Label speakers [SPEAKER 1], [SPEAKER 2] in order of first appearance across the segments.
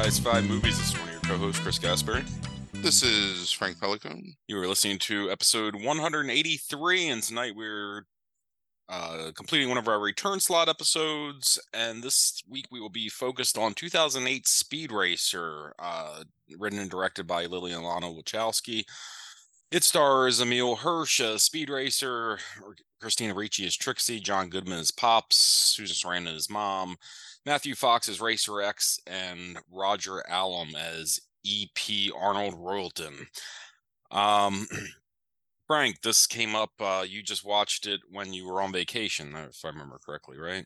[SPEAKER 1] everybody. Welcome to Two Guys Five Movies. This is one of your co-hosts, Chris Gasper.
[SPEAKER 2] This is Frank Pelicone.
[SPEAKER 1] You are listening to episode 183, and tonight we're uh, completing one of our return slot episodes. And this week we will be focused on 2008 Speed Racer, uh, written and directed by Lilly and Lana Wachowski. It stars Emile Hirsch as Speed Racer, Christina Ricci as Trixie, John Goodman as Pops, Susan Sarandon as Mom, Matthew Fox as Racer X, and Roger Allam as E.P. Arnold Royalton. Um, Frank, this came up. Uh, you just watched it when you were on vacation, if I remember correctly, right?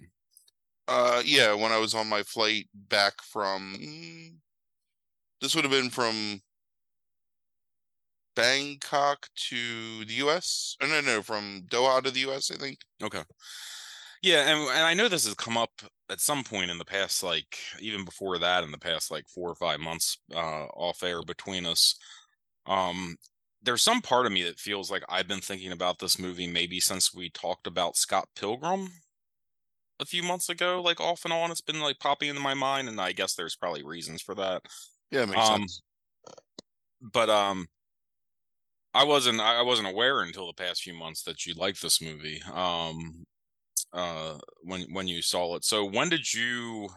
[SPEAKER 2] Uh, yeah, when I was on my flight back from, this would have been from Bangkok to the U.S. Oh, no, no, from Doha to the U.S. I think.
[SPEAKER 1] Okay. Yeah, and, and I know this has come up at some point in the past, like even before that, in the past like four or five months, uh, off air between us. Um, there's some part of me that feels like I've been thinking about this movie maybe since we talked about Scott Pilgrim a few months ago, like off and on. It's been like popping into my mind, and I guess there's probably reasons for that.
[SPEAKER 2] Yeah, makes
[SPEAKER 1] Um,
[SPEAKER 2] sense.
[SPEAKER 1] But um, I wasn't I wasn't aware until the past few months that you liked this movie. Um, uh, when when you saw it. So when did you?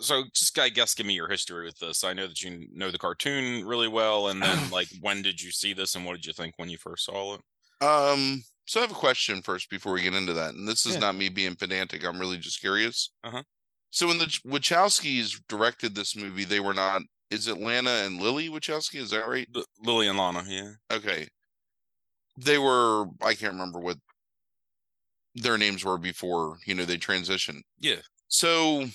[SPEAKER 1] So just I guess give me your history with this. I know that you know the cartoon really well, and then like when did you see this, and what did you think when you first saw it?
[SPEAKER 2] Um, so I have a question first before we get into that, and this is
[SPEAKER 1] Yeah.
[SPEAKER 2] not me being pedantic. I'm really just curious.
[SPEAKER 1] Uh-huh.
[SPEAKER 2] So when the Ch- Wachowskis directed this movie, they were not. Is it Lana and Lily Wachowski? Is that right?
[SPEAKER 1] L- Lily and Lana, yeah.
[SPEAKER 2] Okay. They were. I can't remember what their names were before. You know, they transitioned.
[SPEAKER 1] Yeah.
[SPEAKER 2] So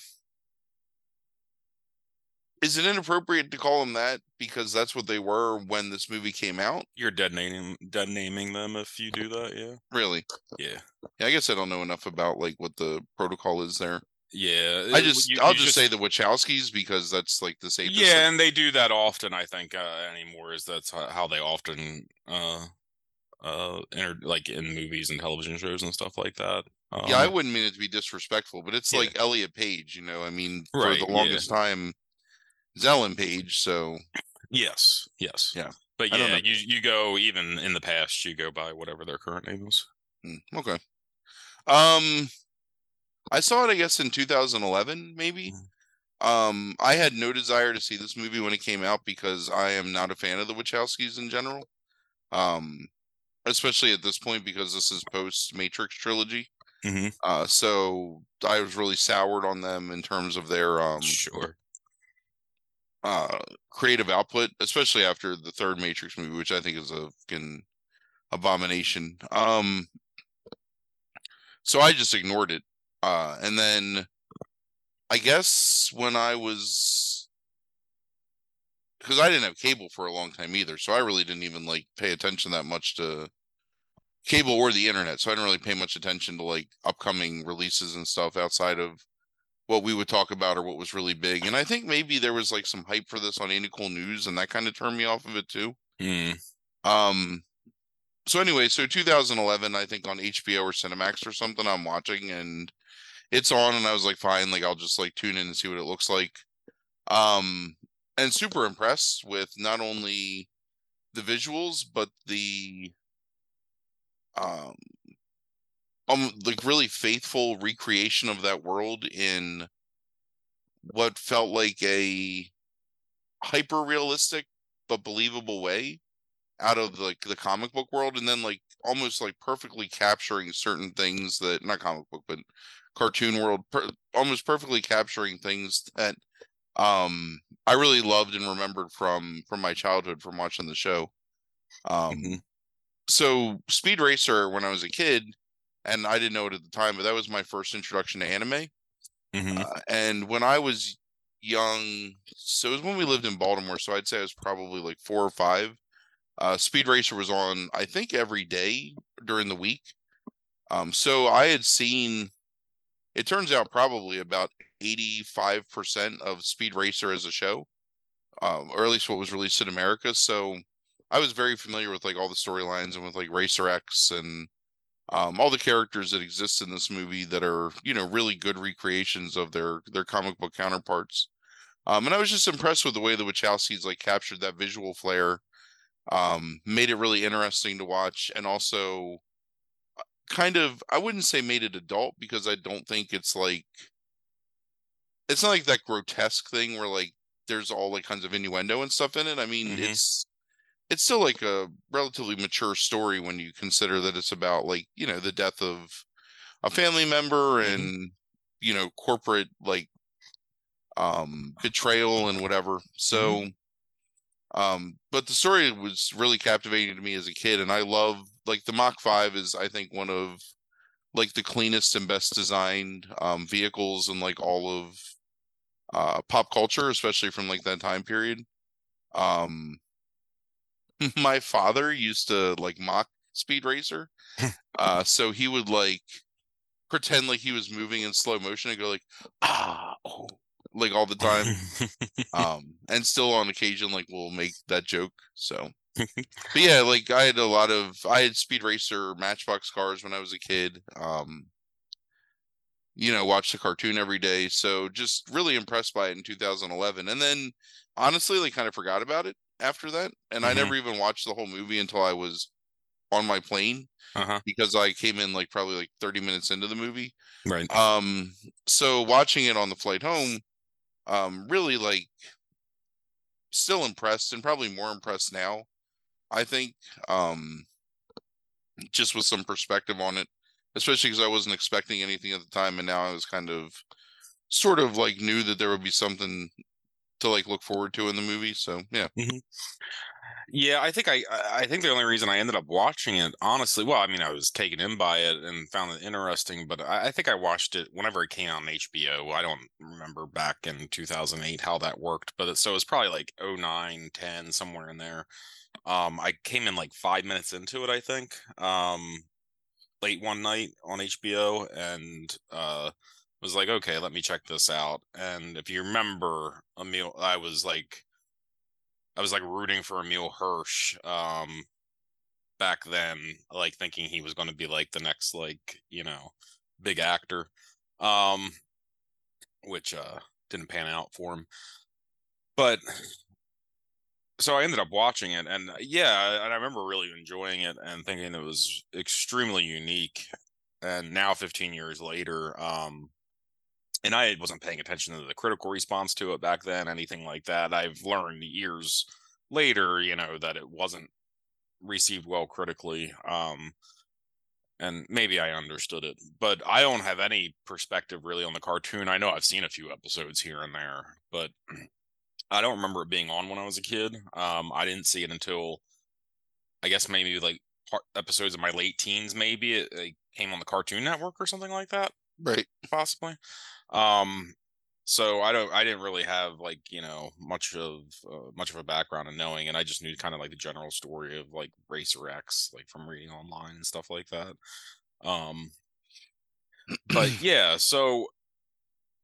[SPEAKER 2] is it inappropriate to call them that because that's what they were when this movie came out?
[SPEAKER 1] You're dead naming dead naming them if you do that, yeah.
[SPEAKER 2] Really?
[SPEAKER 1] Yeah.
[SPEAKER 2] Yeah, I guess I don't know enough about like what the protocol is there.
[SPEAKER 1] Yeah.
[SPEAKER 2] I just
[SPEAKER 1] you-
[SPEAKER 2] I'll
[SPEAKER 1] you
[SPEAKER 2] just, say the Wachowskis because that's like the safest.
[SPEAKER 1] yeah,
[SPEAKER 2] thing.
[SPEAKER 1] and they do that often. I think uh, anymore is that's how, how they often uh uh enter like in movies and television shows and stuff like that. Um,
[SPEAKER 2] yeah, I wouldn't mean it to be disrespectful, but it's
[SPEAKER 1] Yeah.
[SPEAKER 2] like Elliot Page, you know. I mean, for
[SPEAKER 1] Right,
[SPEAKER 2] the
[SPEAKER 1] yeah.
[SPEAKER 2] longest time, it's Ellen Page. So
[SPEAKER 1] Yes, yes,
[SPEAKER 2] Yeah.
[SPEAKER 1] But yeah, you you go even in the past, you go by whatever their current name is.
[SPEAKER 2] mm, okay. Um, I saw it, I guess, in 2011, maybe.
[SPEAKER 1] Mhm.
[SPEAKER 2] Um, I had no desire to see this movie when it came out because I am not a fan of the Wachowskis in general. Um, especially at this point because this is post Matrix trilogy.
[SPEAKER 1] Mhm.
[SPEAKER 2] Uh, so I was really soured on them in terms of their um
[SPEAKER 1] Sure.
[SPEAKER 2] uh creative output, especially after the third Matrix movie, which I think is a fucking abomination. Um so I just ignored it. Uh and then I guess when I was because I didn't have cable for a long time either, so I really didn't even like pay attention that much to cable or the internet. So I didn't really pay much attention to like upcoming releases and stuff outside of what we would talk about or what was really big. And I think maybe there was like some hype for this on Ain't It Cool News, and that kind of turned me off of it too.
[SPEAKER 1] Mm.
[SPEAKER 2] Um so anyway, so 2011, I think on HBO or Cinemax or something, I'm watching and it's on, and I was like, fine, like I'll just like tune in and see what it looks like. Um, and super impressed with not only the visuals but the um, um, like really faithful recreation of that world in what felt like a hyper realistic but believable way out of like the comic book world and then like almost like perfectly capturing certain things that not comic book but cartoon world per, almost perfectly capturing things that um I really loved and remembered from from my childhood from watching the show. Um
[SPEAKER 1] Mhm.
[SPEAKER 2] So Speed Racer when I was a kid and I didn't know it at the time but that was my first introduction to anime.
[SPEAKER 1] Mhm.
[SPEAKER 2] Uh, and when I was young, so it was when we lived in Baltimore. So I'd say I was probably like four or five. Uh, Speed Racer was on, I think, every day during the week. Um, so I had seen. It turns out probably about eighty-five percent of Speed Racer as a show, um, or at least what was released in America. So I was very familiar with like all the storylines and with like Racer X and um, all the characters that exist in this movie that are you know really good recreations of their their comic book counterparts. Um, and I was just impressed with the way the Wachowskis like captured that visual flair, um, made it really interesting to watch, and also uh, kind of I wouldn't say made it adult because I don't think it's like it's not like that grotesque thing where like there's all like kinds of innuendo and stuff in it. I mean,
[SPEAKER 1] Mhm.
[SPEAKER 2] it's it's still like a relatively mature story when you consider that it's about like you know the death of a family member
[SPEAKER 1] Mhm.
[SPEAKER 2] and you know corporate like um betrayal and whatever. So um but the story was really captivating to me as a kid and i love like the mach 5 is i think one of like the cleanest and best designed um vehicles in like all of uh pop culture especially from like that time period. Um my father used to like mock speed racer uh so he would like pretend like he was moving in slow motion and go like ah oh like all the time um and still on occasion like we'll make that joke so. But yeah like i had a lot of i had speed racer matchbox cars when i was a kid um you know watched the cartoon every day so just really impressed by it in 2011 and then honestly like kind of forgot about it after that and i
[SPEAKER 1] Mhm.
[SPEAKER 2] never even watched the whole movie until i was on my plane
[SPEAKER 1] uh-huh.
[SPEAKER 2] because i came in like probably like 30 minutes into the movie
[SPEAKER 1] Right.
[SPEAKER 2] um so watching it on the flight home um really like still impressed and probably more impressed now i think um just with some perspective on it especially because i wasn't expecting anything at the time and now i was kind of sort of like knew that there would be something to like look forward to in the movie so yeah
[SPEAKER 1] Yeah, I think I I I think the only reason I ended up watching it, honestly, well, I mean, I was taken in by it and found it interesting, but I, I think I watched it whenever it came out on HBO. I don't remember back in 2008 how that worked, but it, so it was probably like 09, 10, somewhere in there. Um, I came in like five minutes into it, I think, um, late one night on HBO, and uh, was like, okay, let me check this out. And if you remember, Emile, I was like. I was like rooting for Emile Hirsch um back then, like thinking he was going to be like the next like, you know, big actor. Um which uh didn't pan out for him. But so I ended up watching it and uh, yeah, and I remember really enjoying it and thinking it was extremely unique. And now 15 years later, um and I wasn't paying attention to the critical response to it back then, anything like that. I've learned years later, you know, that it wasn't received well critically. Um, and maybe I understood it, but I don't have any perspective really on the cartoon. I know I've seen a few episodes here and there, but I don't remember it being on when I was a kid. Um, I didn't see it until I guess maybe like part, episodes of my late teens. Maybe it, it came on the Cartoon Network or something like that
[SPEAKER 2] right
[SPEAKER 1] possibly. Um, so I don't, I didn't really have like you know much of uh, much of a background in knowing, and I just knew kind of like the general story of like Racer X, like from reading online and stuff like that. Um, but yeah, so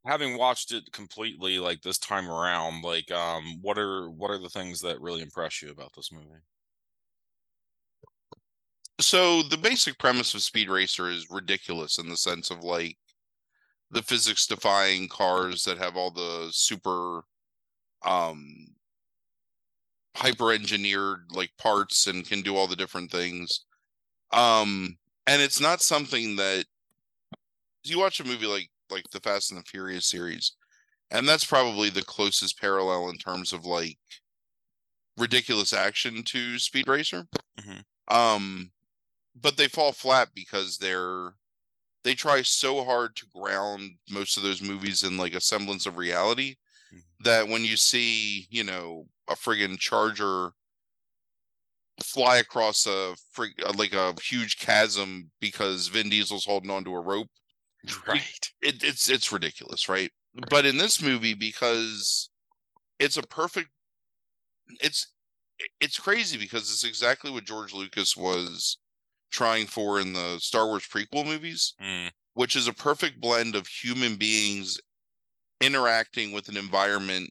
[SPEAKER 1] having watched it completely like this time around, like um, what are what are the things that really impress you about this movie?
[SPEAKER 2] so the basic premise of speed racer is ridiculous in the sense of like the physics defying cars that have all the super um hyper engineered like parts and can do all the different things. Um and it's not something that you watch a movie like like the fast and the furious series? And that's probably the closest parallel in terms of like ridiculous action to speed racer.
[SPEAKER 1] Mhm.
[SPEAKER 2] um but they fall flat because they're they try so hard to ground most of those movies in like a semblance of reality
[SPEAKER 1] Mhm.
[SPEAKER 2] that when you see you know a friggin' charger fly across a frig uh, like a huge chasm because Vin Diesel's holding onto a rope
[SPEAKER 1] Right.
[SPEAKER 2] it, it's it's ridiculous, right? But in this movie, because it's a perfect, it's it's crazy because it's exactly what George Lucas was trying for in the Star Wars prequel movies,
[SPEAKER 1] Mm,
[SPEAKER 2] which is a perfect blend of human beings interacting with an environment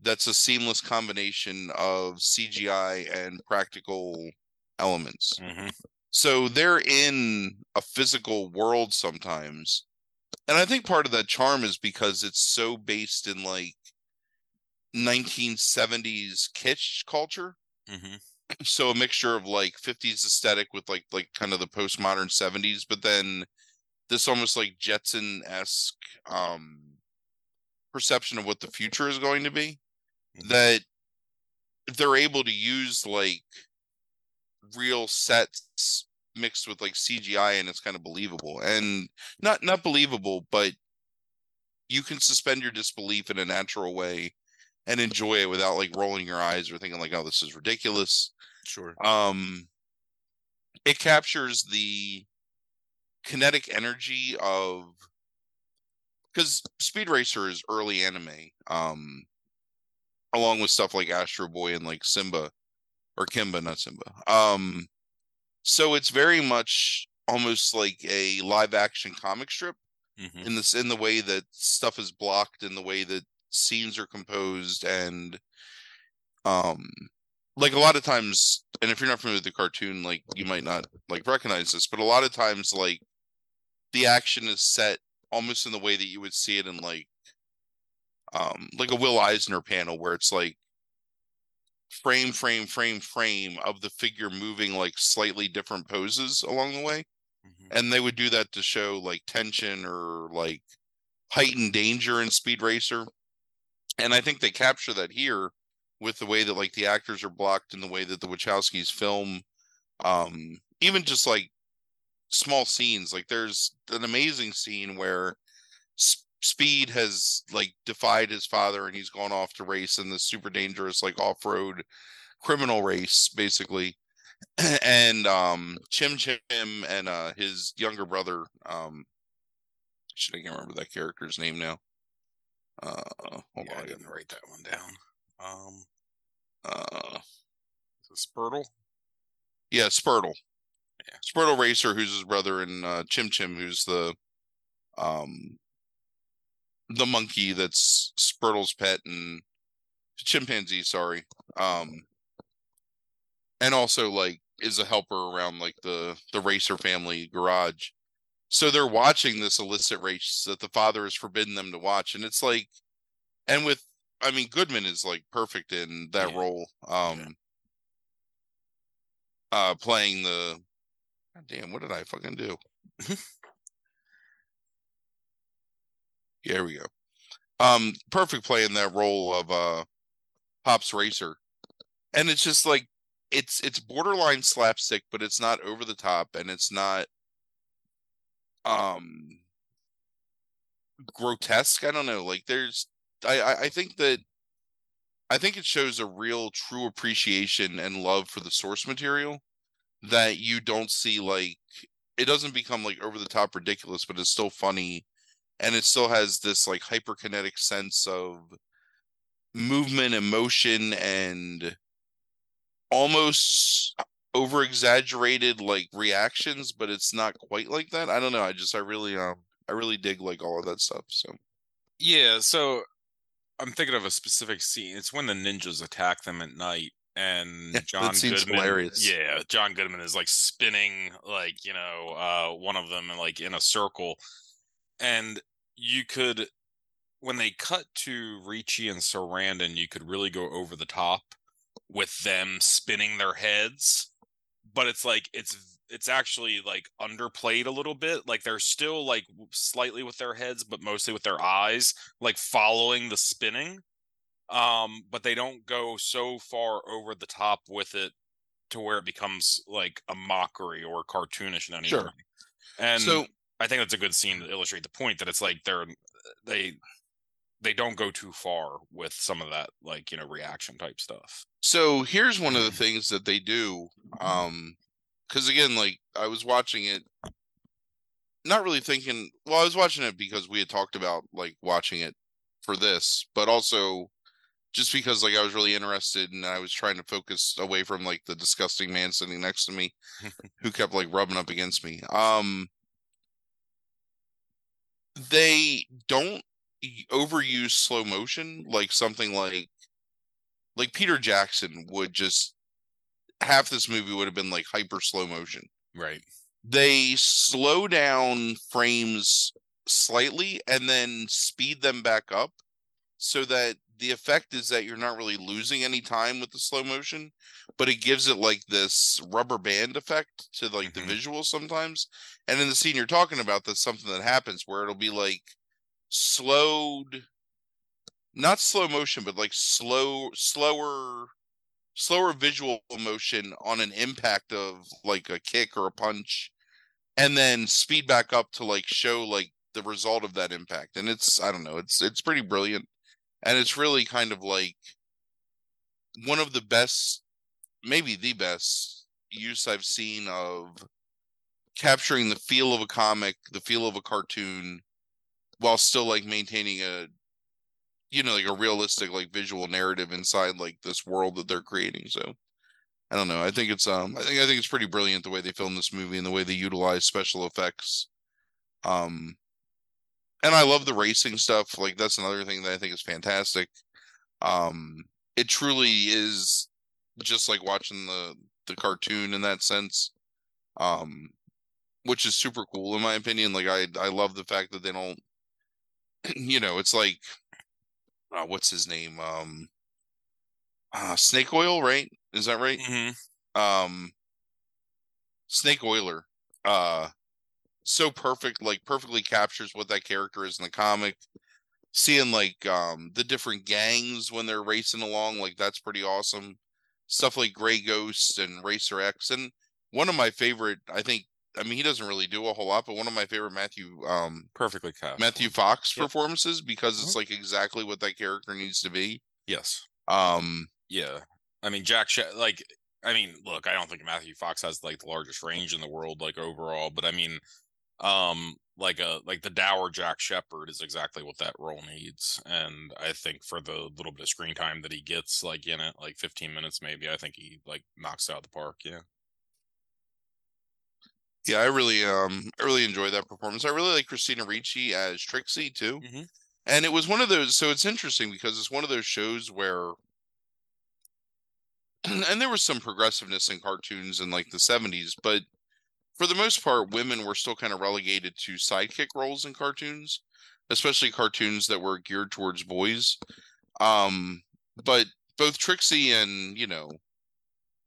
[SPEAKER 2] that's a seamless combination of CGI and practical elements
[SPEAKER 1] mhm.
[SPEAKER 2] so they're in a physical world sometimes and i think part of that charm is because it's so based in like 1970s kitsch culture.
[SPEAKER 1] hmm
[SPEAKER 2] So a mixture of like 50s aesthetic with like like kind of the postmodern 70s, but then this almost like Jetson esque um perception of what the future is going to be.
[SPEAKER 1] Mhm.
[SPEAKER 2] That they're able to use like real sets mixed with like CGI and it's kind of believable and not not believable, but you can suspend your disbelief in a natural way and enjoy it without like rolling your eyes or thinking like, oh, this is ridiculous.
[SPEAKER 1] Sure.
[SPEAKER 2] Um it captures the kinetic energy of because Speed Racer is early anime, um, along with stuff like Astro Boy and like Simba or Kimba, not Simba. Um, so it's very much almost like a live action comic strip
[SPEAKER 1] hmm
[SPEAKER 2] in this in the way that stuff is blocked, in the way that scenes are composed, and um, like a lot of times, and if you're not familiar with the cartoon, like you might not like recognize this, but a lot of times, like the action is set almost in the way that you would see it in like um like a Will Eisner panel where it's like frame frame frame frame of the figure moving like slightly different poses along the way
[SPEAKER 1] hmm
[SPEAKER 2] and they would do that to show like tension or like heightened danger in Speed Racer and I think they capture that here with the way that like the actors are blocked and the way that the Wachowskis film um even just like small scenes. Like there's an amazing scene where speed has like defied his father and he's gone off to race in this super dangerous like off-road criminal race basically. And um chim chim and uh his younger brother um shit i can't remember that character's name now uh hold
[SPEAKER 1] Yeah,
[SPEAKER 2] on
[SPEAKER 1] I didn't write that one down. Um,
[SPEAKER 2] uh
[SPEAKER 1] is it Spurtle?
[SPEAKER 2] yeah spurtle
[SPEAKER 1] Yeah.
[SPEAKER 2] spurtle racer who's his brother and uh chim chim who's the um the monkey that's spurtle's pet and chimpanzee sorry um and also like is a helper around like the the racer family garage so they're watching this illicit race that the father has forbidden them to watch and it's like and with i mean goodman is like perfect in that
[SPEAKER 1] Yeah.
[SPEAKER 2] role um uh playing the God damn what did i fucking do Here we go. Um, perfect play in that role of uh Pops Racer. And it's just like it's it's borderline slapstick, but it's not over the top and it's not um grotesque. I don't know. Like there's I I, think that I think it shows a real true appreciation and love for the source material that you don't see like it doesn't become like over the top ridiculous, but it's still funny and it still has this like hyperkinetic sense of movement and motion and almost over exaggerated like reactions but it's not quite like that i don't know i just i really um i really dig like all of that stuff so
[SPEAKER 1] Yeah, so I'm thinking of a specific scene. It's when the ninjas attack them at night, and
[SPEAKER 2] Yeah,
[SPEAKER 1] John Goodman.
[SPEAKER 2] hilarious.
[SPEAKER 1] Yeah, John Goodman is like spinning, like you know, uh, one of them, like in a circle, and you could, when they cut to Ricci and Sarandon, you could really go over the top with them spinning their heads, but it's like it's it's actually like underplayed a little bit. Like they're still like slightly with their heads, but mostly with their eyes like following the spinning um but they don't go so far over the top with it to where it becomes like a mockery or cartoonish in any
[SPEAKER 2] Sure.
[SPEAKER 1] way and
[SPEAKER 2] so
[SPEAKER 1] i think that's a good scene to illustrate the point that it's like they're they they don't go too far with some of that like you know reaction type stuff
[SPEAKER 2] so here's one of the things that they do um because again like i was watching it not really thinking well i was watching it because we had talked about like watching it for this but also just because like i was really interested and i was trying to focus away from like the disgusting man sitting next to me who kept like rubbing up against me. Um they don't overuse slow motion like something like like Peter Jackson would just half this movie would have been like hyper slow motion.
[SPEAKER 1] right
[SPEAKER 2] They slow down frames slightly and then speed them back up so that the effect is that you're not really losing any time with the slow motion, but it gives it like this rubber band effect to like
[SPEAKER 1] Mhm.
[SPEAKER 2] the visuals sometimes. And in the scene you're talking about, that's something that happens where it'll be like slowed, not slow motion, but like slow, slower, slower visual motion on an impact of like a kick or a punch, and then speed back up to like show like the result of that impact. And it's I don't know, it's it's pretty brilliant and it's really kind of like one of the best maybe the best use i've seen of capturing the feel of a comic the feel of a cartoon while still like maintaining a you know like a realistic like visual narrative inside like this world that they're creating so i don't know i think it's um i think i think it's pretty brilliant the way they film this movie and the way they utilize special effects um and I love the racing stuff. Like that's another thing that I think is fantastic. Um, it truly is just like watching the the cartoon in that sense. Um, which is super cool in my opinion. Like I I love the fact that they don't, you know, it's like, uh, what's his name? Um, uh, Snake Oil, right? Is that right?
[SPEAKER 1] Mhm.
[SPEAKER 2] um snake oiler uh so perfect like perfectly captures what that character is in the comic seeing like um the different gangs when they're racing along like that's pretty awesome stuff like gray ghost and racer x and one of my favorite i think i mean he doesn't really do a whole lot but one of my favorite matthew um
[SPEAKER 1] Perfectly cast.
[SPEAKER 2] matthew fox
[SPEAKER 1] Yep.
[SPEAKER 2] performances because it's
[SPEAKER 1] Mhm.
[SPEAKER 2] like exactly what that character needs to be
[SPEAKER 1] Yes.
[SPEAKER 2] um
[SPEAKER 1] Yeah. I mean, Jack, She- like, I mean, look, I don't think Matthew Fox has like the largest range in the world, like overall, but I mean, um, like a like the dour Jack Shephard is exactly what that role needs, and I think for the little bit of screen time that he gets, like in it, like 15 minutes maybe, I think he like knocks it out of the park. Yeah.
[SPEAKER 2] Yeah, I really um I really enjoyed that performance. I really like Christina Ricci as Trixie too.
[SPEAKER 1] Mhm.
[SPEAKER 2] And it was one of those so it's interesting because it's one of those shows where and there was some progressiveness in cartoons in like the 70s, but for the most part women were still kind of relegated to sidekick roles in cartoons, especially cartoons that were geared towards boys. Um but both Trixie and, you know,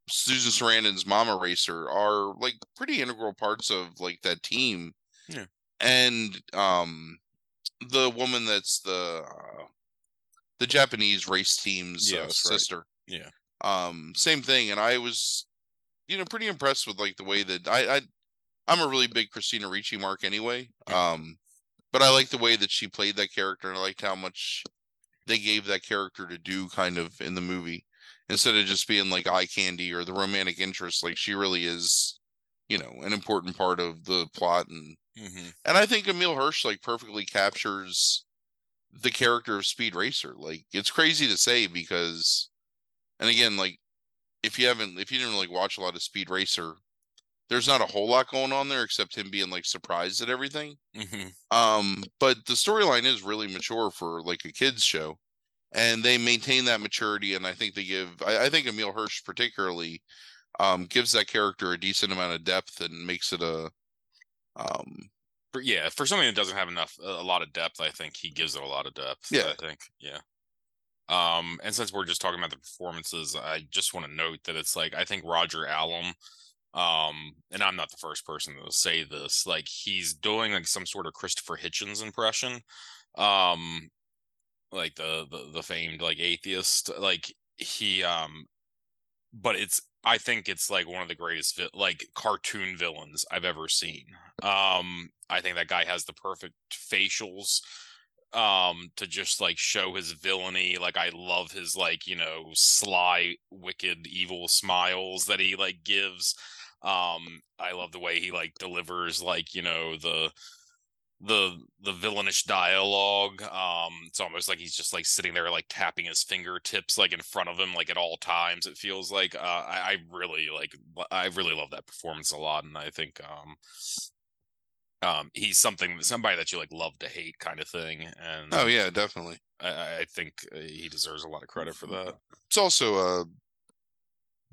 [SPEAKER 2] Susan Sarandon's Mama Racer are like pretty integral parts of like that team.
[SPEAKER 1] Yeah.
[SPEAKER 2] And um the woman that's the uh, the Japanese race team's uh,
[SPEAKER 1] Yes, right.
[SPEAKER 2] sister.
[SPEAKER 1] Yeah.
[SPEAKER 2] Um same thing and I was you know pretty impressed with like the way that I I I'm a really big Christina Ricci mark anyway.
[SPEAKER 1] Yeah.
[SPEAKER 2] Um but I like the way that she played that character and I liked how much they gave that character to do kind of in the movie instead of just being like eye candy or the romantic interest like she really is you know an important part of the plot and
[SPEAKER 1] hmm
[SPEAKER 2] and i think emile hirsch like perfectly captures the character of speed racer. Like it's crazy to say because and again like if you haven't if you didn't like watch a lot of speed racer there's not a whole lot going on there except him being like surprised at everything.
[SPEAKER 1] Hmm
[SPEAKER 2] um, but the storyline is really mature for like a kids show, and they maintain that maturity. And I think they give, I, I think Emile Hirsch particularly, um, gives that character a decent amount of depth and makes it a, um,
[SPEAKER 1] For, yeah, for something that doesn't have enough, a lot of depth, I think he gives it a lot of depth.
[SPEAKER 2] Yeah.
[SPEAKER 1] I think, yeah. Um, and since we're just talking about the performances, I just want to note that it's like I think Roger Allam, um, and I'm not the first person to say this, like he's doing like some sort of Christopher Hitchens impression, um, like the the, the famed like atheist, like he, um, but it's I think it's like one of the greatest like cartoon villains I've ever seen. Um, I think that guy has the perfect facials um to just like show his villainy like i love his like you know sly wicked evil smiles that he like gives um i love the way he like delivers like you know the the the villainish dialogue um it's almost like he's just like sitting there like tapping his fingertips like in front of him like at all times it feels like uh i, I really like i really love that performance a lot and i think um um he's something somebody that you like love to hate kind of thing and
[SPEAKER 2] oh yeah, definitely.
[SPEAKER 1] i, I- think uh, he deserves a lot of credit for that
[SPEAKER 2] It's also a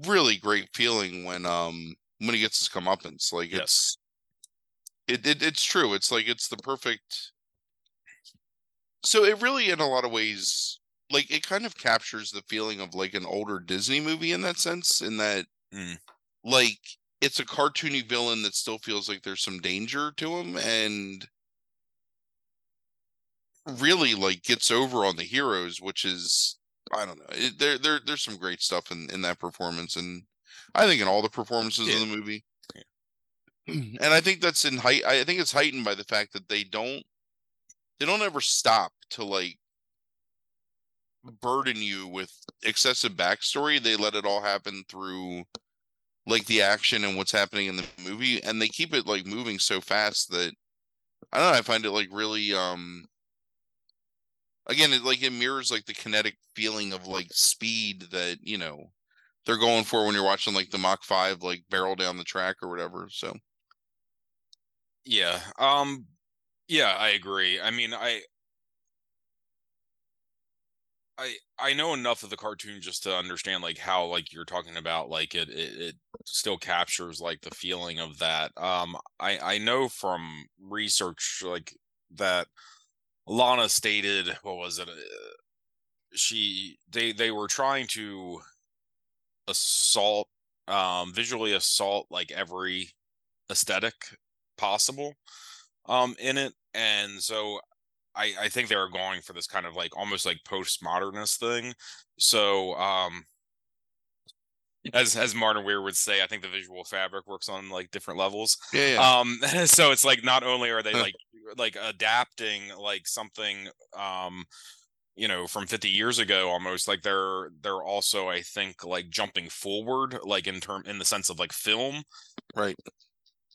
[SPEAKER 2] really great feeling when, um, when he gets his comeuppance. Like it's, it, it it's true. It's like it's the perfect. So it really, in a lot of ways, like it kind of captures the feeling of like an older Disney movie in that sense, in that
[SPEAKER 1] Mm.
[SPEAKER 2] like it's a cartoony villain that still feels like there's some danger to him and really like gets over on the heroes, which is I don't know. It, there there there's some great stuff in in that performance, and I think in all the performances
[SPEAKER 1] Yeah.
[SPEAKER 2] in the movie. And I think that's in height. I think it's heightened by the fact that they don't they don't ever stop to like burden you with excessive backstory. They let it all happen through like the action and what's happening in the movie, and they keep it like moving so fast that I don't know. I find it like really um again it like it mirrors like the kinetic feeling of like speed that you know they're going for when you're watching like the Mach 5 like barrel down the track or whatever. So
[SPEAKER 1] Yeah. Um yeah, I agree. I mean, I I I know enough of the cartoon just to understand like how like you're talking about like it it, it still captures like the feeling of that. Um I I know from research like that Lana stated what was it? Uh, she they they were trying to assault um visually assault like every aesthetic possible um in it and so i i think they were going for this kind of like almost like postmodernist thing so um as as martin weir would say i think the visual fabric works on like different levels
[SPEAKER 2] yeah, yeah.
[SPEAKER 1] um so it's like not only are they like like adapting like something um you know from 50 years ago almost like they're they're also i think like jumping forward like in term in the sense of like film
[SPEAKER 2] right.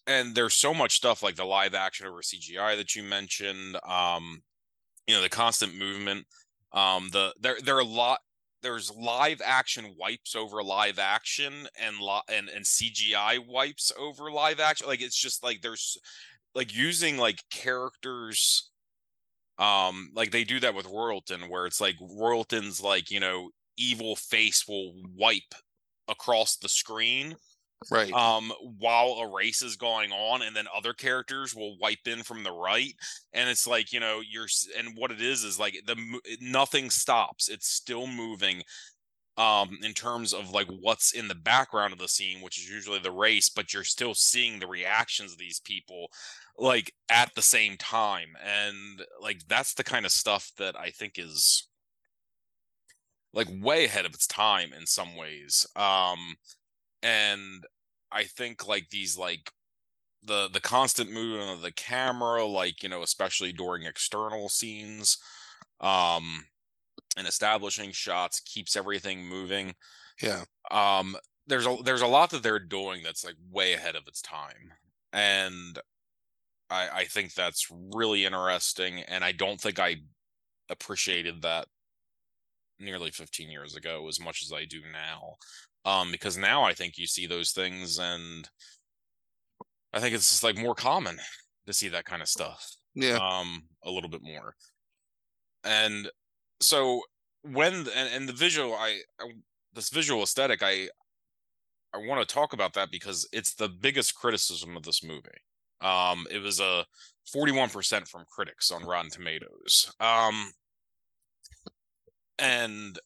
[SPEAKER 1] And there's so much stuff like the live action over cgi that you mentioned um you know the constant movement um the there there are a lot there's live action wipes over live action and lo- and and cgi wipes over live action like it's just like there's like using like characters um like they do that with royalton where it's like royalton's like you know evil face will wipe across the screen
[SPEAKER 2] Right.
[SPEAKER 1] um while a race is going on and then other characters will wipe in from the right and it's like you know you're and what it is is like the nothing stops it's still moving um in terms of like what's in the background of the scene which is usually the race but you're still seeing the reactions of these people like at the same time and like that's the kind of stuff that i think is like way ahead of its time in some ways um and i think like these like the the constant movement of the camera like you know especially during external scenes um and establishing shots keeps everything moving
[SPEAKER 2] yeah.
[SPEAKER 1] um there's a there's a lot that they're doing that's like way ahead of its time and i i think that's really interesting and i don't think i appreciated that nearly 15 years ago as much as i do now um because now i think you see those things and i think it's just like more common to see that kind of stuff
[SPEAKER 2] Yeah.
[SPEAKER 1] um a little bit more. And so when and, and the visual I, I this visual aesthetic i i want to talk about that because it's the biggest criticism of this movie. Um it was a 41% from critics on rotten tomatoes. Um and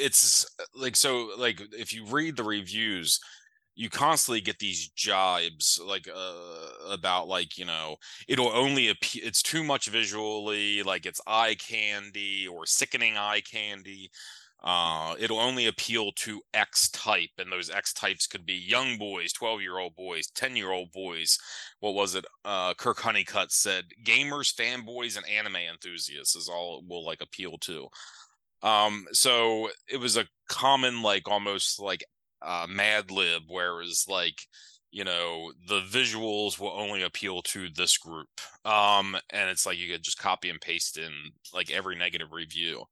[SPEAKER 1] it's like so like if you read the reviews you constantly get these jibes like uh, about like you know it'll only appear it's too much visually like it's eye candy or sickening eye candy uh it'll only appeal to x type and those x types could be young boys 12 year old boys 10 year old boys what was it uh kirk honeycutt said gamers fanboys and anime enthusiasts is all it will like appeal to um so it was a common like almost like uh mad lib where it was like you know the visuals will only appeal to this group um and it's like you could just copy and paste in like every negative review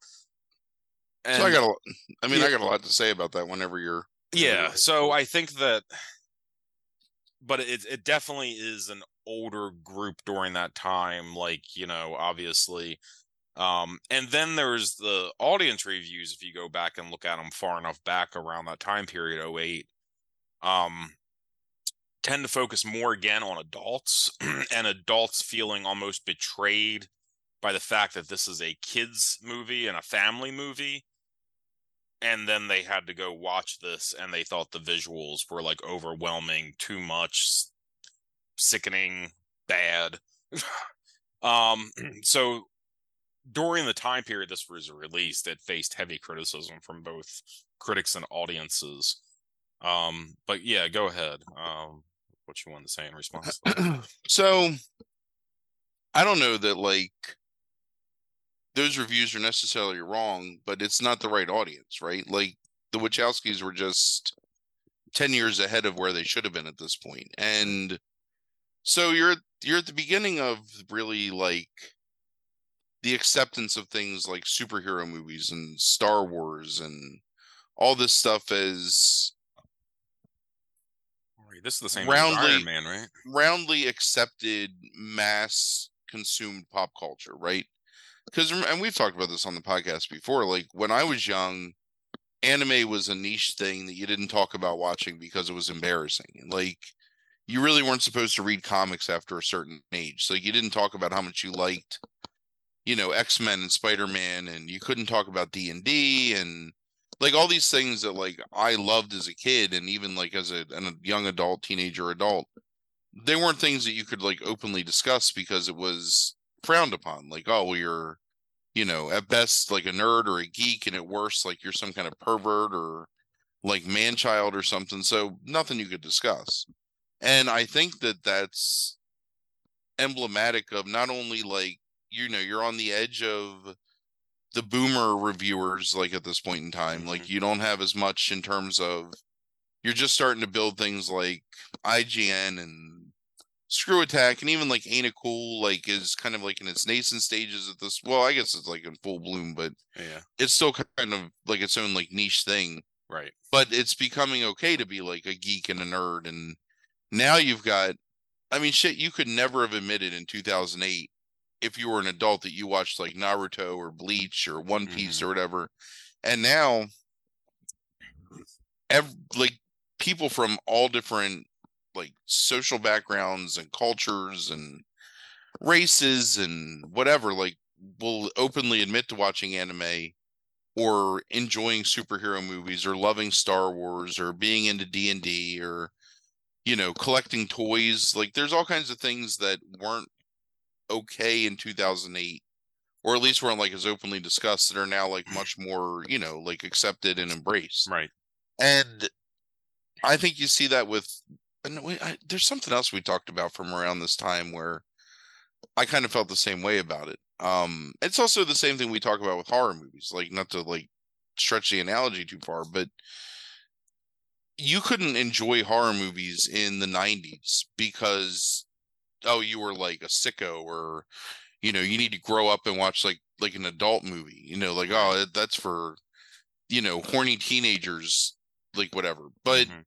[SPEAKER 1] and
[SPEAKER 2] so I got a, I mean,
[SPEAKER 1] Yeah.
[SPEAKER 2] I got a lot to say about that whenever you're.
[SPEAKER 1] yeah
[SPEAKER 2] Right.
[SPEAKER 1] so i think that but it it definitely is an older group during that time like you know obviously um and then there's the audience reviews if you go back and look at them far enough back around that time period 08 um tend to focus more again on adults and adults feeling almost betrayed by the fact that this is a kids movie and a family movie. And then they had to go watch this and they thought the visuals were like overwhelming too much sickening bad. Um so during the time period this was released it faced heavy criticism from both critics and audiences um but yeah go ahead um what you wanted to say in response
[SPEAKER 2] so i don't know that like those reviews are necessarily wrong, but it's not the right audience, right? Like the Wachowskis were just 10 years ahead of where they should have been at this point. And so you're you're at the beginning of really like the acceptance of things like superhero movies and Star Wars and all this stuff as
[SPEAKER 1] this is the same roundly, Iron Man, right?
[SPEAKER 2] Roundly accepted mass consumed pop culture, right? because and we've talked about this on the podcast before like when i was young anime was a niche thing that you didn't talk about watching because it was embarrassing like you really weren't supposed to read comics after a certain age so you didn't talk about how much you liked you know x-men and spider-man and you couldn't talk about d&d and like all these things that like i loved as a kid and even like as a, a young adult teenager adult they weren't things that you could like openly discuss because it was frowned upon. Like, oh, well, you're, you know, at best like a nerd or a geek, and at worst, like you're some kind of pervert or like man child or something. So nothing you could discuss. And I think that that's emblematic of not only like, you know, you're on the edge of the boomer reviewers, like at this point in time. Like, mm-hmm. you don't have as much in terms of, you're just starting to build things like IGN and Screw Attack and even like Ain't It Cool like is kind of like in its nascent stages at this. Well, I guess it's like in full bloom, but
[SPEAKER 1] yeah,
[SPEAKER 2] it's still kind of like its own like niche thing.
[SPEAKER 1] Right.
[SPEAKER 2] But it's becoming okay to be like a geek and a nerd, and now you've got. I mean, shit, you could never have admitted in 2008 if you were an adult that you watched like Naruto or Bleach or One Piece mm-hmm. or whatever, and now, every, like people from all different like social backgrounds and cultures and races and whatever like will openly admit to watching anime or enjoying superhero movies or loving Star Wars or being into D&D or you know collecting toys like there's all kinds of things that weren't okay in 2008 or at least weren't like as openly discussed that are now like much more you know like accepted and embraced
[SPEAKER 1] right
[SPEAKER 2] and i think you see that with and we, I, there's something else we talked about from around this time where I kind of felt the same way about it. Um, it's also the same thing we talk about with horror movies. Like, not to like stretch the analogy too far, but you couldn't enjoy horror movies in the 90s because oh you were like a sicko or you know you need to grow up and watch like like an adult movie you know like oh that's for you know horny teenagers like whatever but mm-hmm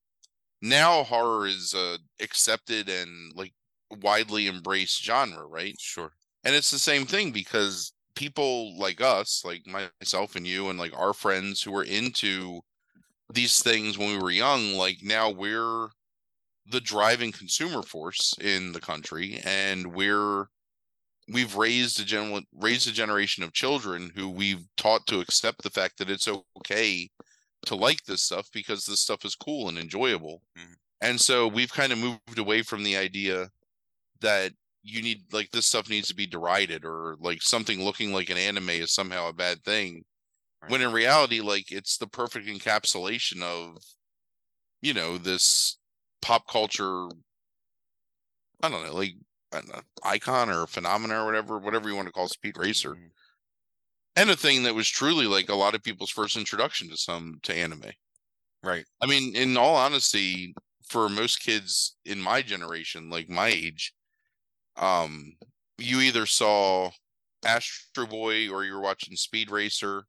[SPEAKER 2] now horror is a accepted and like widely embraced genre, right?
[SPEAKER 1] Sure.
[SPEAKER 2] And it's the same thing because people like us, like myself and you, and like our friends who were into these things when we were young, like now we're the driving consumer force in the country, and we're we've raised a general raised a generation of children who we've taught to accept the fact that it's okay to like this stuff because this stuff is cool and enjoyable. Mm-hmm. And so we've kind of moved away from the idea that you need like this stuff needs to be derided or like something looking like an anime is somehow a bad thing. Right. When in reality, like it's the perfect encapsulation of, you know, this pop culture. I don't know, like an icon or phenomena or whatever, whatever you want to call Speed Racer. Mm-hmm and a thing that was truly like a lot of people's first introduction to some to anime
[SPEAKER 1] right
[SPEAKER 2] i mean in all honesty for most kids in my generation like my age um you either saw astro boy or you were watching speed racer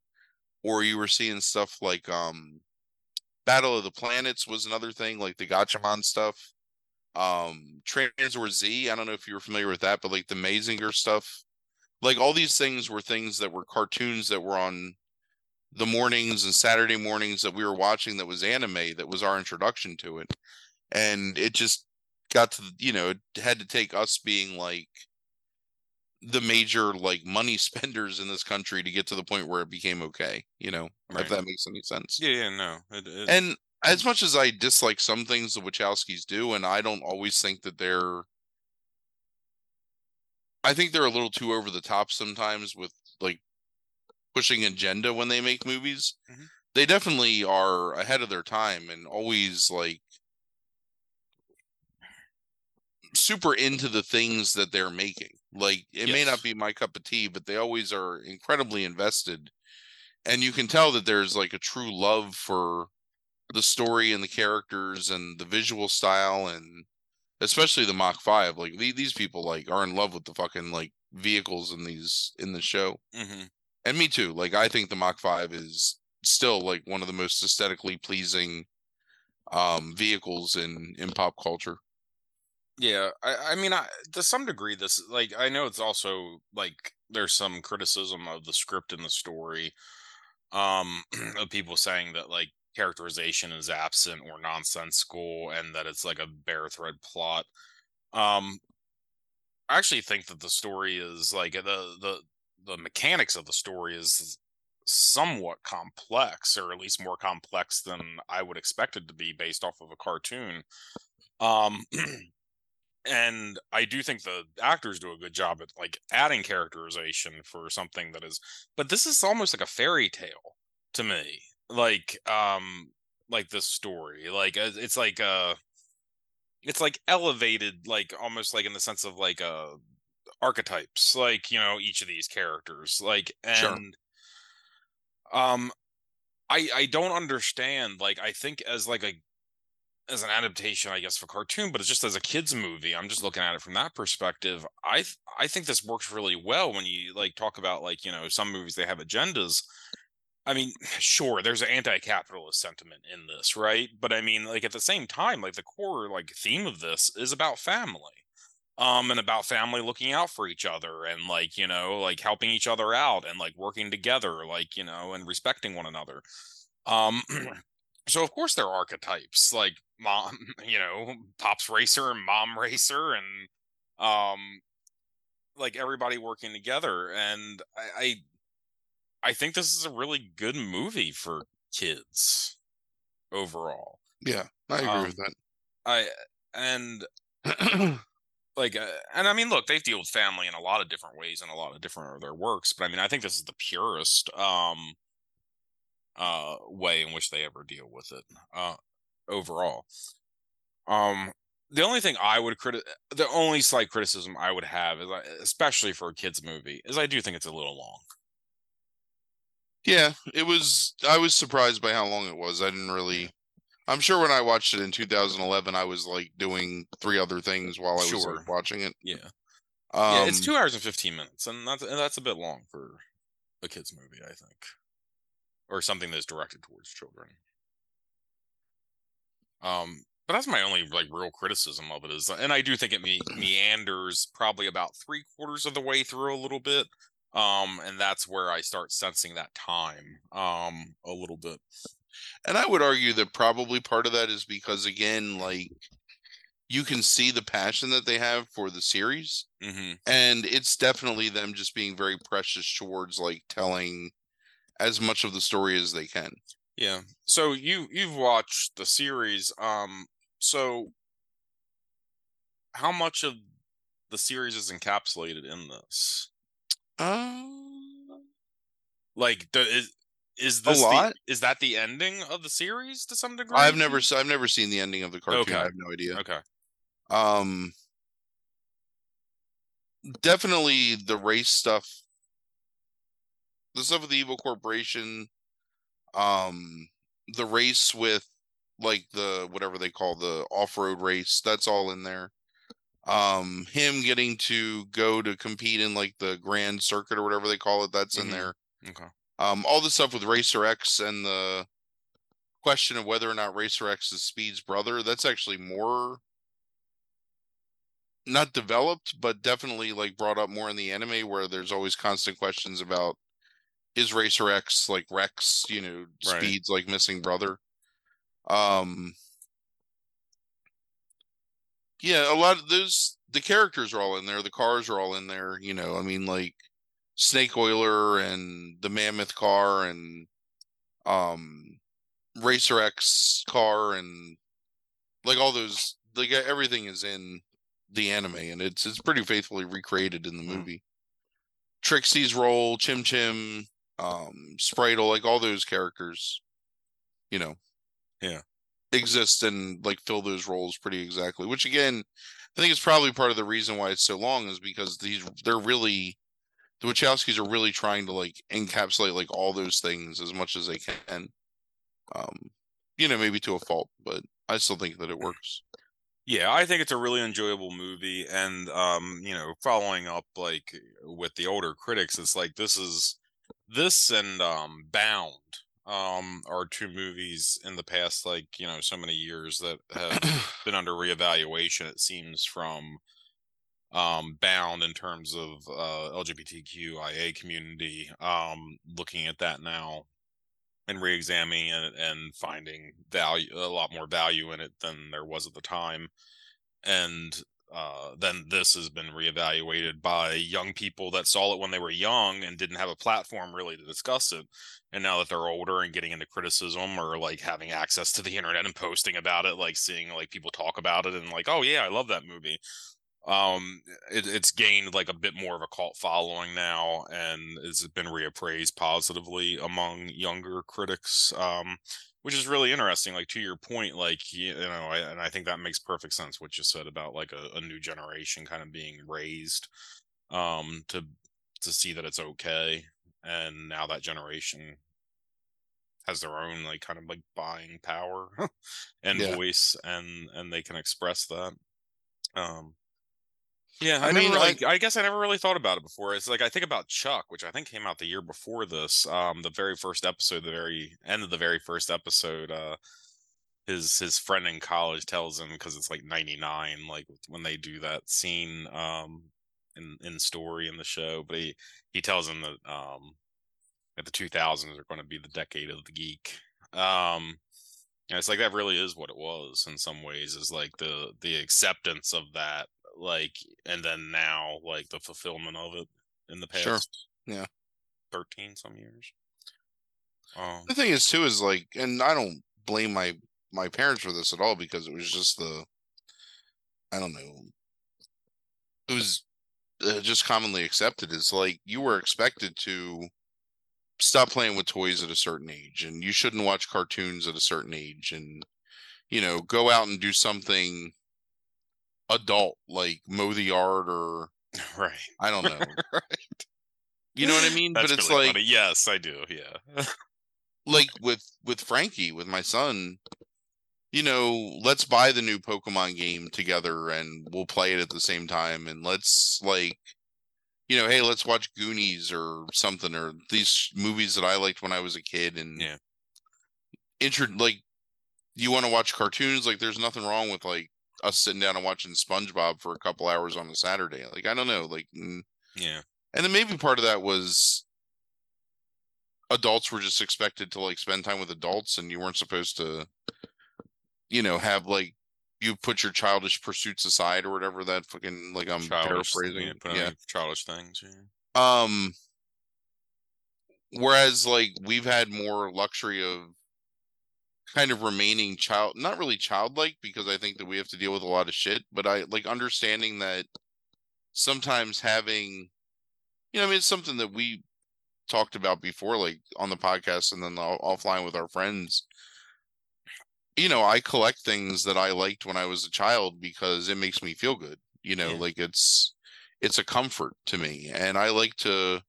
[SPEAKER 2] or you were seeing stuff like um battle of the planets was another thing like the gatchaman stuff um Tranzor Z i don't know if you were familiar with that but like the mazinger stuff like all these things were things that were cartoons that were on the mornings and Saturday mornings that we were watching that was anime that was our introduction to it. And it just got to, you know, it had to take us being like the major like money spenders in this country to get to the point where it became okay. You know,
[SPEAKER 1] Right.
[SPEAKER 2] if that makes any sense.
[SPEAKER 1] Yeah, yeah, no. It, it,
[SPEAKER 2] And as much as I dislike some things the Wachowskis do, and I don't always think that they're I think they're a little too over the top sometimes with like pushing agenda when they make movies.
[SPEAKER 1] Mhm.
[SPEAKER 2] They definitely are ahead of their time and always like super into the things that they're making. Like it may not be my cup of tea, but they always are incredibly invested. And you can tell that there's like a true love for the story and the characters and the visual style and especially the Mach 5. Like the- these people like are in love with the fucking like vehicles in these in the show.
[SPEAKER 1] mhm.
[SPEAKER 2] And me too. Like I think the Mach 5 is still like one of the most aesthetically pleasing um vehicles in in pop culture.
[SPEAKER 1] Yeah, I, I mean, I, to some degree, this like I know it's also like there's some criticism of the script and the story, um, of people saying that like characterization is absent or nonsensical, and that it's like a bare thread plot. Um, I actually think that the story is like the the the mechanics of the story is somewhat complex, or at least more complex than I would expect it to be based off of a cartoon. Um. and I do think the actors do a good job at like adding characterization for something that is but this is almost like a fairy tale to me like um like this story like uh, it's like uh it's like elevated like almost like in the sense of like uh archetypes like you know each of these characters like and
[SPEAKER 2] Sure.
[SPEAKER 1] um i i don't understand like i think as like a as an adaptation, I guess, for cartoon, but it's just as a kids movie. I'm just looking at it from that perspective. I th- I think this works really well when you like talk about like you know some movies they have agendas. I mean, sure, there's an anti-capitalist sentiment in this, right? But I mean, like at the same time, like the core like theme of this is about family, um, and about family looking out for each other and like you know like helping each other out and like working together, like you know, and respecting one another. Um, so of course there are archetypes like mom you know pops racer and mom racer and um like everybody working together and I, I i think this is a really good movie for kids overall
[SPEAKER 2] Yeah, I agree
[SPEAKER 1] Um,
[SPEAKER 2] with that.
[SPEAKER 1] i and like uh, and i mean look they've deal with family in a lot of different ways in a lot of different of their works but i mean i think this is the purest um uh way in which they ever deal with it uh overall um the only thing i would criti- the only slight criticism i would have is especially for a kids movie is i do think it's a little long
[SPEAKER 2] yeah, it was I was surprised by how long it was. I didn't really I'm sure when I watched it in 2011 I was like doing three other things while I was
[SPEAKER 1] Sure.
[SPEAKER 2] like, watching it.
[SPEAKER 1] yeah
[SPEAKER 2] Um
[SPEAKER 1] yeah it's two hours and 15 minutes and that's and that's a bit long for a kids movie i think or something that's directed towards children um but that's my only like real criticism of it is and i do think it me- meanders probably about three quarters of the way through a little bit um and that's where i start sensing that time um a little bit
[SPEAKER 2] And I would argue that probably part of that is because again, like you can see the passion that they have for the series,
[SPEAKER 1] hmm
[SPEAKER 2] and it's definitely them just being very precious towards like telling as much of the story as they can.
[SPEAKER 1] Yeah so you you've watched the series um so how much of the series is encapsulated in this
[SPEAKER 2] Um,
[SPEAKER 1] like the, is is this a
[SPEAKER 2] lot.
[SPEAKER 1] The, is that the ending of the series to some degree
[SPEAKER 2] I've never, I've never seen the ending of the cartoon.
[SPEAKER 1] Okay.
[SPEAKER 2] I have no idea.
[SPEAKER 1] okay
[SPEAKER 2] Um, definitely the race stuff, the stuff with the evil corporation, um, the race with like the whatever they call the off-road race. That's all in there. Um, him getting to go to compete in like the Grand Circuit or whatever they call it. That's
[SPEAKER 1] Mhm.
[SPEAKER 2] in there.
[SPEAKER 1] okay
[SPEAKER 2] Um, all the stuff with Racer X and the question of whether or not Racer X is Speed's brother. That's actually more not developed, but definitely like brought up more in the anime where there's always constant questions about is Racer X like Rex, you know,
[SPEAKER 1] Right.
[SPEAKER 2] Speed's like missing brother. Um yeah, a lot of those the characters are all in there, the cars are all in there. You know, I mean, like Snake Oiler and the Mammoth car and um Racer X car and like all those like everything is in the anime and it's it's pretty faithfully recreated in the
[SPEAKER 1] Hmm.
[SPEAKER 2] movie. Trixie's role, Chim Chim, um, Spritle, like all those characters, you know,
[SPEAKER 1] Yeah.
[SPEAKER 2] exist and like fill those roles pretty exactly. Which again, I think it's probably part of the reason why it's so long is because these they're really the Wachowskis are really trying to like encapsulate like all those things as much as they can. Um, you know, maybe to a fault, but I still think that it works.
[SPEAKER 1] Yeah, I think it's a really enjoyable movie, and um, you know, following up like with the older critics, it's like this is this and um Bound um are two movies in the past like you know so many years that have been under reevaluation. It seems from um Bound in terms of uh LGBTQIA community, um looking at that now and re-examining it and finding value a lot more value in it than there was at the time and uh, then this has been reevaluated by young people that saw it when they were young and didn't have a platform really to discuss it. And now that they're older and getting into criticism or like having access to the internet and posting about it like seeing like people talk about it and like oh yeah i love that movie. Um it, it's gained like a bit more of a cult following now and it's been reappraised positively among younger critics um which is really interesting like to your point like you know I, and i think that makes perfect sense what you said about like a, a new generation kind of being raised um to to see that it's okay and now that generation has their own like kind of like buying power and
[SPEAKER 2] Yeah.
[SPEAKER 1] voice and and they can express that um yeah, I,
[SPEAKER 2] I mean,
[SPEAKER 1] really. I, guess I never really thought about it before. It's like I think about Chuck, which I think came out the year before this. Um, the very first episode, the very end of the very first episode, uh, his his friend in college tells him because it's like '99, like when they do that scene, um, in in story in the show. But he he tells him that um, that the 2000s are going to be the decade of the geek. Um, and it's like that really is what it was in some ways. Is like the the acceptance of that like and then now like the fulfillment of it in the past
[SPEAKER 2] Sure. Yeah.
[SPEAKER 1] 13 some years um
[SPEAKER 2] The thing is too is like, and I don't blame my my parents for this at all because it was just the, I don't know, it was uh, just commonly accepted. Is like you were expected to stop playing with toys at a certain age, and you shouldn't watch cartoons at a certain age, and you know, go out and do something adult like mow the yard or
[SPEAKER 1] right
[SPEAKER 2] I don't know.
[SPEAKER 1] right
[SPEAKER 2] You know what I mean?
[SPEAKER 1] That's
[SPEAKER 2] but it's
[SPEAKER 1] really
[SPEAKER 2] like
[SPEAKER 1] funny. yes i do yeah
[SPEAKER 2] like with with Frankie, with my son, you know, let's buy the new Pokemon game together and we'll play it at the same time and let's like you know, hey, let's watch Goonies or something or these movies that I liked when I was a kid and
[SPEAKER 1] Yeah.
[SPEAKER 2] intro like you want to watch cartoons like there's nothing wrong with like us sitting down and watching SpongeBob for a couple hours on a Saturday. Like I don't know, like
[SPEAKER 1] yeah
[SPEAKER 2] and then maybe part of that was adults were just expected to like spend time with adults and you weren't supposed to you know have like you put your childish pursuits aside or whatever that fucking like i'm
[SPEAKER 1] childish
[SPEAKER 2] paraphrasing
[SPEAKER 1] yeah, put
[SPEAKER 2] yeah
[SPEAKER 1] childish things yeah
[SPEAKER 2] um whereas like we've had more luxury of kind of remaining child not really childlike because i think that we have to deal with a lot of shit but i like understanding that sometimes having you know i mean it's something that we talked about before like on the podcast and then off- offline with our friends you know i collect things that i liked when i was a child because it makes me feel good you know
[SPEAKER 1] Yeah.
[SPEAKER 2] like it's it's a comfort to me and i like to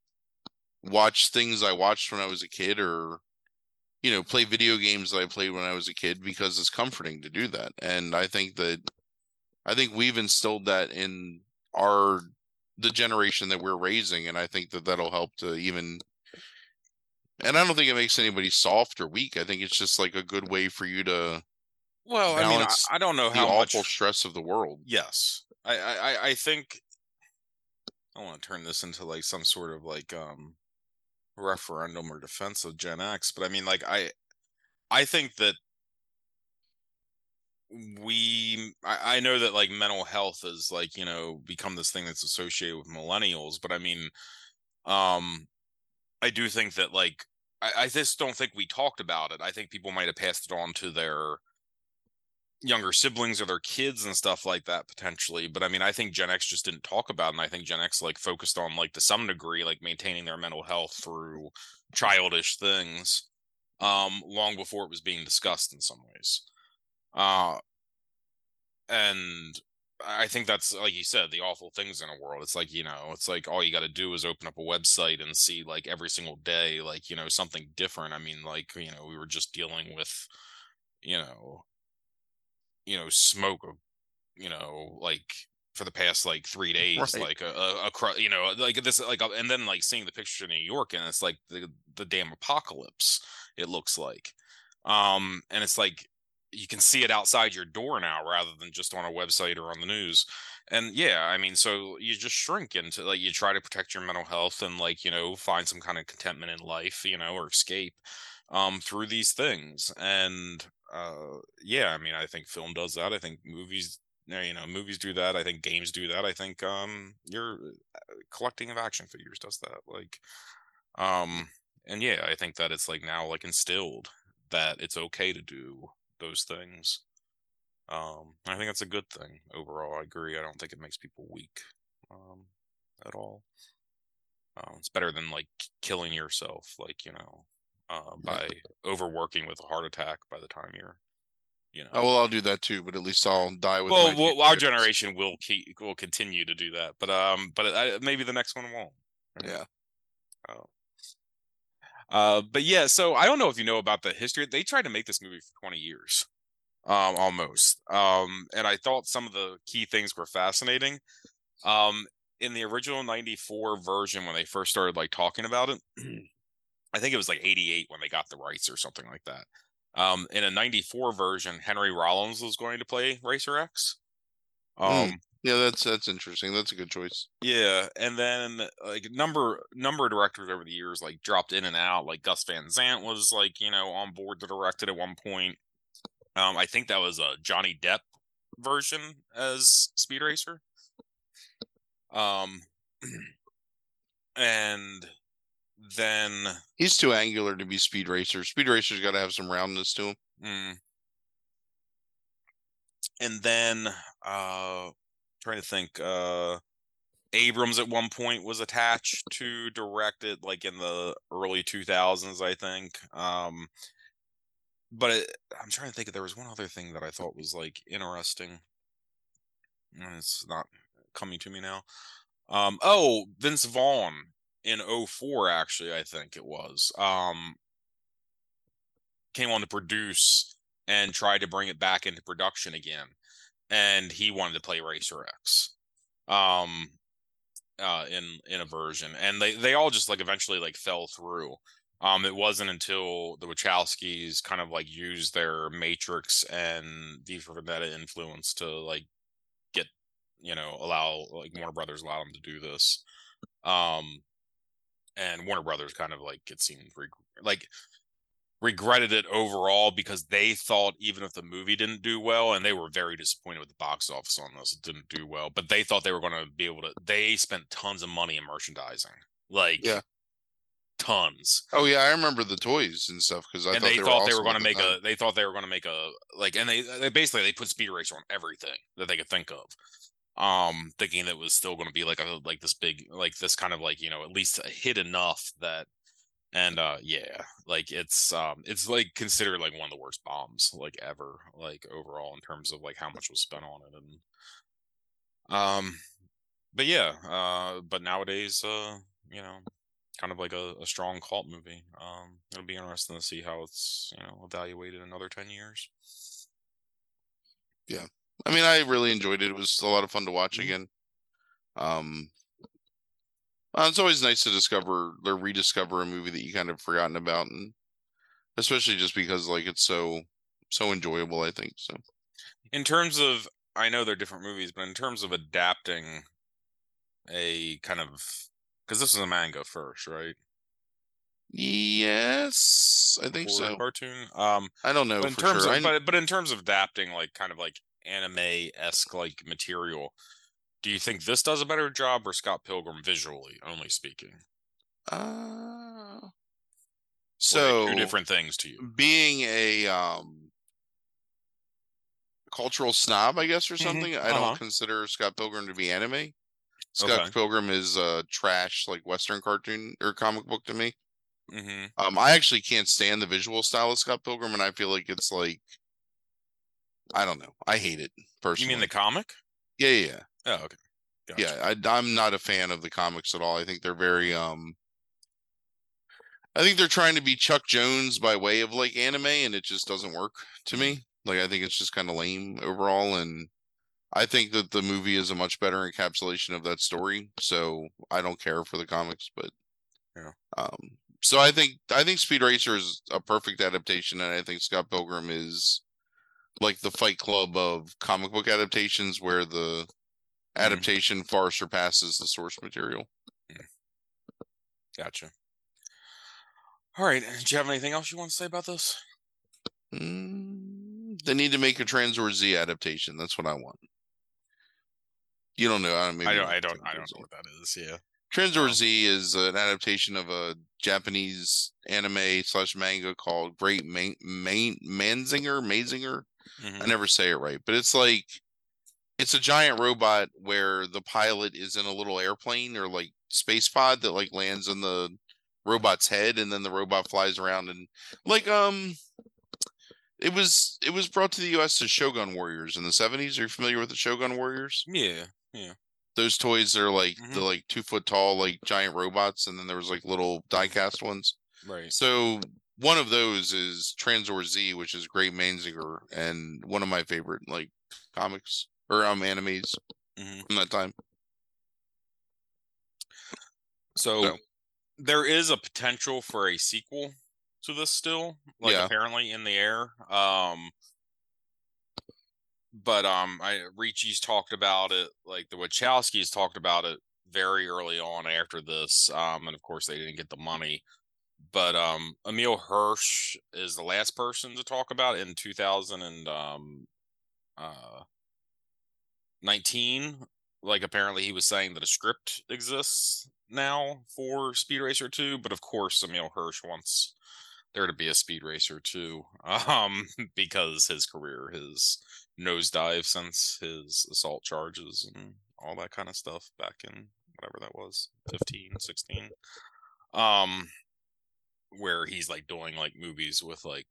[SPEAKER 2] watch things i watched when i was a kid or you know play video games that i played when i was a kid because it's comforting to do that. And i think that i think we've instilled that in our the generation that we're raising and i think that that'll help to even and i don't think it makes anybody soft or weak. I think it's just like a good way for you to
[SPEAKER 1] well i mean I, I don't know
[SPEAKER 2] the
[SPEAKER 1] how much
[SPEAKER 2] awful stress of the world.
[SPEAKER 1] Yes. I, I I- i think i want to turn this into like some sort of like um referendum or defense of gen x but i mean like i i think that we I, I know that like mental health is like you know become this thing that's associated with millennials but i mean um i do think that like I, I just don't think we talked about it. I think people might have passed it on to their younger siblings or their kids and stuff like that potentially but i mean i think gen x just didn't talk about it and i think gen x like focused on like to some degree like maintaining their mental health through childish things um long before it was being discussed in some ways uh and I think that's like you said, the awful things in a world. It's like, you know, it's like all you got to do is open up a website and see like every single day, like, you know, something different. I mean, like, you know, we were just dealing with, you know, you know, smoke, you know, like for the past like three days, right. like a, a, a, you know, like this, like, and then like seeing the picture of New York and it's like the, the damn apocalypse, it looks like. Um, and it's like, you can see it outside your door now rather than just on a website or on the news and yeah i mean so you just shrink into like you try to protect your mental health and like you know find some kind of contentment in life you know or escape um through these things and uh yeah i mean i think film does that i think movies you know movies do that i think games do that i think um your uh, collecting of action figures does that like um and yeah i think that it's like now like instilled that it's okay to do those things. Um, I think that's a good thing overall. I agree. I don't think it makes people weak um, at all. Um, it's better than like killing yourself, like you know, uh, by overworking with a heart attack by the time you're, you know.
[SPEAKER 2] Oh well, I'll do that too, but at least I'll die with.
[SPEAKER 1] Well, well our generation will keep will continue to do that, but um, but I, maybe the next one won't.
[SPEAKER 2] Yeah.
[SPEAKER 1] Oh. Uh, but yeah, so I don't know if you know about the history. They tried to make this movie for 20 years, um, almost. Um, and I thought some of the key things were fascinating. Um, in the original 94 version, when they first started like talking about it, I think it was like 88 when they got the rights or something like that. Um, in a 94 version, Henry Rollins was going to play Racer X.
[SPEAKER 2] Hmm. Um, mm. Yeah, that's that's interesting. That's a good choice.
[SPEAKER 1] Yeah, and then like number number of directors over the years like dropped in and out. Like Gus Van Sant was like you know on board to direct it at one point. Um, I think that was a Johnny Depp version as Speed Racer. Um, and then
[SPEAKER 2] he's too angular to be Speed Racer. Speed Racer's got to have some roundness to him.
[SPEAKER 1] Mm. And then uh trying to think. Uh, Abrams at one point was attached to direct it, like in the early 2000s, I think. Um, but it, I'm trying to think if there was one other thing that I thought was like interesting. It's not coming to me now. Um, oh, Vince Vaughn in 04, actually, I think it was. Um, came on to produce and tried to bring it back into production again and he wanted to play Racer X, um, uh, in in a version, and they they all just like eventually like fell through. Um, it wasn't until the Wachowskis kind of like used their Matrix and V for Vendetta influence to like get you know allow like Warner Brothers allow them to do this. Um, and Warner Brothers kind of like it seemed like regretted it overall because they thought even if the movie didn't do well and they were very disappointed with the box office on this it didn't do well but they thought they were going to be able to they spent tons of money in merchandising like
[SPEAKER 2] yeah.
[SPEAKER 1] tons.
[SPEAKER 2] Oh yeah i remember the toys and stuff because i
[SPEAKER 1] and
[SPEAKER 2] thought
[SPEAKER 1] they, they thought they were going to make time. a they thought they were going to make a like and they, they basically they put speed racer on everything that they could think of um thinking that it was still going to be like a like this big like this kind of like you know at least hit enough that and uh yeah like it's um it's like considered like one of the worst bombs like ever like overall in terms of like how much was spent on it and um but yeah uh but nowadays uh you know kind of like a, a strong cult movie um it'll be interesting to see how it's you know evaluated in another 10 years.
[SPEAKER 2] Yeah i mean i really enjoyed it it was a lot of fun to watch mm-hmm. again um uh, it's always nice to discover or rediscover a movie that you kind of forgotten about, and especially just because like it's so so enjoyable. I think so.
[SPEAKER 1] In terms of, I know they're different movies, but in terms of adapting a kind of because this is a manga first, right?
[SPEAKER 2] Yes, I think so.
[SPEAKER 1] cartoon. Um,
[SPEAKER 2] I don't know
[SPEAKER 1] in
[SPEAKER 2] for
[SPEAKER 1] terms
[SPEAKER 2] sure.
[SPEAKER 1] of but but in terms of adapting like kind of like anime esque like material, do you think this does a better job or Scott Pilgrim visually only speaking?
[SPEAKER 2] uh,
[SPEAKER 1] Or are they
[SPEAKER 2] so
[SPEAKER 1] two different things to you.
[SPEAKER 2] being a um cultural snob, I guess, or
[SPEAKER 1] Mhm,
[SPEAKER 2] something. I
[SPEAKER 1] uh-huh.
[SPEAKER 2] don't consider Scott Pilgrim to be anime. Scott
[SPEAKER 1] Okay.
[SPEAKER 2] Pilgrim is a trash like Western cartoon or comic book to me.
[SPEAKER 1] hmm
[SPEAKER 2] Um, I actually can't stand the visual style of Scott Pilgrim, and I feel like it's like I don't know. I hate it personally.
[SPEAKER 1] You mean the comic?
[SPEAKER 2] yeah, yeah, yeah.
[SPEAKER 1] Oh, okay. Gotcha.
[SPEAKER 2] Yeah, I, I'm not a fan of the comics at all. I think they're very um. I think they're trying to be Chuck Jones by way of like anime, and it just doesn't work to me. Like I think it's just kind of lame overall, and I think that the movie is a much better encapsulation of that story. So I don't care for the comics, but
[SPEAKER 1] Yeah.
[SPEAKER 2] Um. So I think I think Speed Racer is a perfect adaptation, and I think Scott Pilgrim is like the Fight Club of comic book adaptations, where the hmm. adaptation far surpasses the source material. Hmm.
[SPEAKER 1] Gotcha. All right. Do you have anything else you want to say about this?
[SPEAKER 2] Mm, they need to make a Tranzor Z adaptation. That's what I want. You don't know. I don't.
[SPEAKER 1] I don't. I
[SPEAKER 2] know
[SPEAKER 1] don't. I don't know what that is. Yeah.
[SPEAKER 2] Tranzor
[SPEAKER 1] Oh.
[SPEAKER 2] Z is an adaptation of a Japanese anime slash manga called Great Man- Man- Manzinger. Mazinger.
[SPEAKER 1] Mhm.
[SPEAKER 2] I never say it right, but it's like it's a giant robot where the pilot is in a little airplane or like space pod that like lands on the robot's head and then the robot flies around and like um it was it was brought to the US as Shogun Warriors in the 70s. Are you familiar with the Shogun Warriors?
[SPEAKER 1] Yeah. Yeah.
[SPEAKER 2] Those toys are like the
[SPEAKER 1] Mhm.
[SPEAKER 2] like two foot tall like giant robots and then there was like little die cast ones.
[SPEAKER 1] Right.
[SPEAKER 2] So one of those is Tranzor Z, which is Great Manzinger, and one of my favorite like comics or um animes
[SPEAKER 1] hmm
[SPEAKER 2] from that time.
[SPEAKER 1] So
[SPEAKER 2] So-
[SPEAKER 1] there is a potential for a sequel to this still, like
[SPEAKER 2] Yeah.
[SPEAKER 1] apparently in the air. Um but um I Ricci's talked about it, like the Wachowskis talked about it very early on after this. Um and of course they didn't get the money. But um Emile Hirsch is the last person to talk about in 2019. um uh like apparently he was saying that a script exists now for Speed Racer 2, but of course Emile Hirsch wants there to be a Speed Racer 2 um because his career has nosedive since his assault charges and all that kind of stuff back in whatever that was 15 16 um where he's like doing like movies with like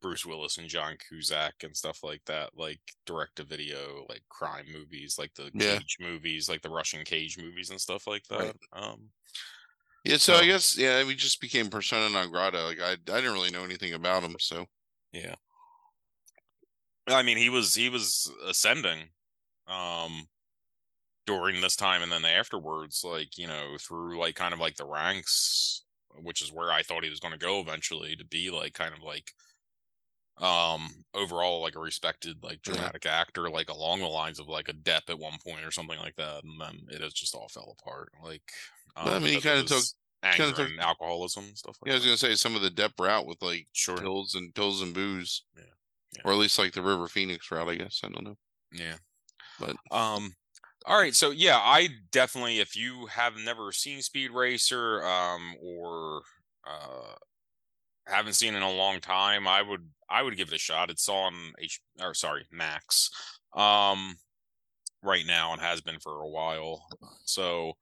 [SPEAKER 1] Bruce Willis and John Cusack and stuff like that, like direct to video, like crime movies, like the
[SPEAKER 2] Yeah.
[SPEAKER 1] Cage movies, like the Russian Cage movies and stuff like that.
[SPEAKER 2] Right.
[SPEAKER 1] Um,
[SPEAKER 2] Yeah, so I guess yeah, we just became persona non grata. Like I, I didn't really know anything about him, so
[SPEAKER 1] yeah. I mean, he was he was ascending, um, during this time and then afterwards, like you know, through like kind of like the ranks, which is where I thought he was going to go eventually to be like kind of like um overall like a respected like
[SPEAKER 2] Yeah.
[SPEAKER 1] dramatic actor like along the lines of like a Depp at one point or something like that and then it has just all fell apart like
[SPEAKER 2] Well, I
[SPEAKER 1] um,
[SPEAKER 2] mean, he kinda took-
[SPEAKER 1] anger
[SPEAKER 2] took-
[SPEAKER 1] and alcoholism and stuff like
[SPEAKER 2] yeah, I was
[SPEAKER 1] that
[SPEAKER 2] gonna say some of the Depp route with like
[SPEAKER 1] sure
[SPEAKER 2] pills and pills and booze.
[SPEAKER 1] Yeah. Yeah.
[SPEAKER 2] Or at least like the River Phoenix route, I guess. I don't know.
[SPEAKER 1] yeah
[SPEAKER 2] But-
[SPEAKER 1] um all right so yeah i definitely if you have never seen speed racer um or uh haven't seen it in a long time i would i would give it a shot it's on h or sorry max um right now and has been for a while so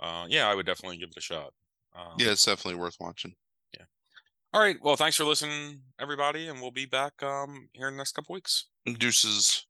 [SPEAKER 1] uh yeah i would definitely give it a shot um,
[SPEAKER 2] Yeah, it's definitely worth watching. Yeah.
[SPEAKER 1] All right well thanks for listening everybody and we'll be back um here in the next couple weeks
[SPEAKER 2] Deuces.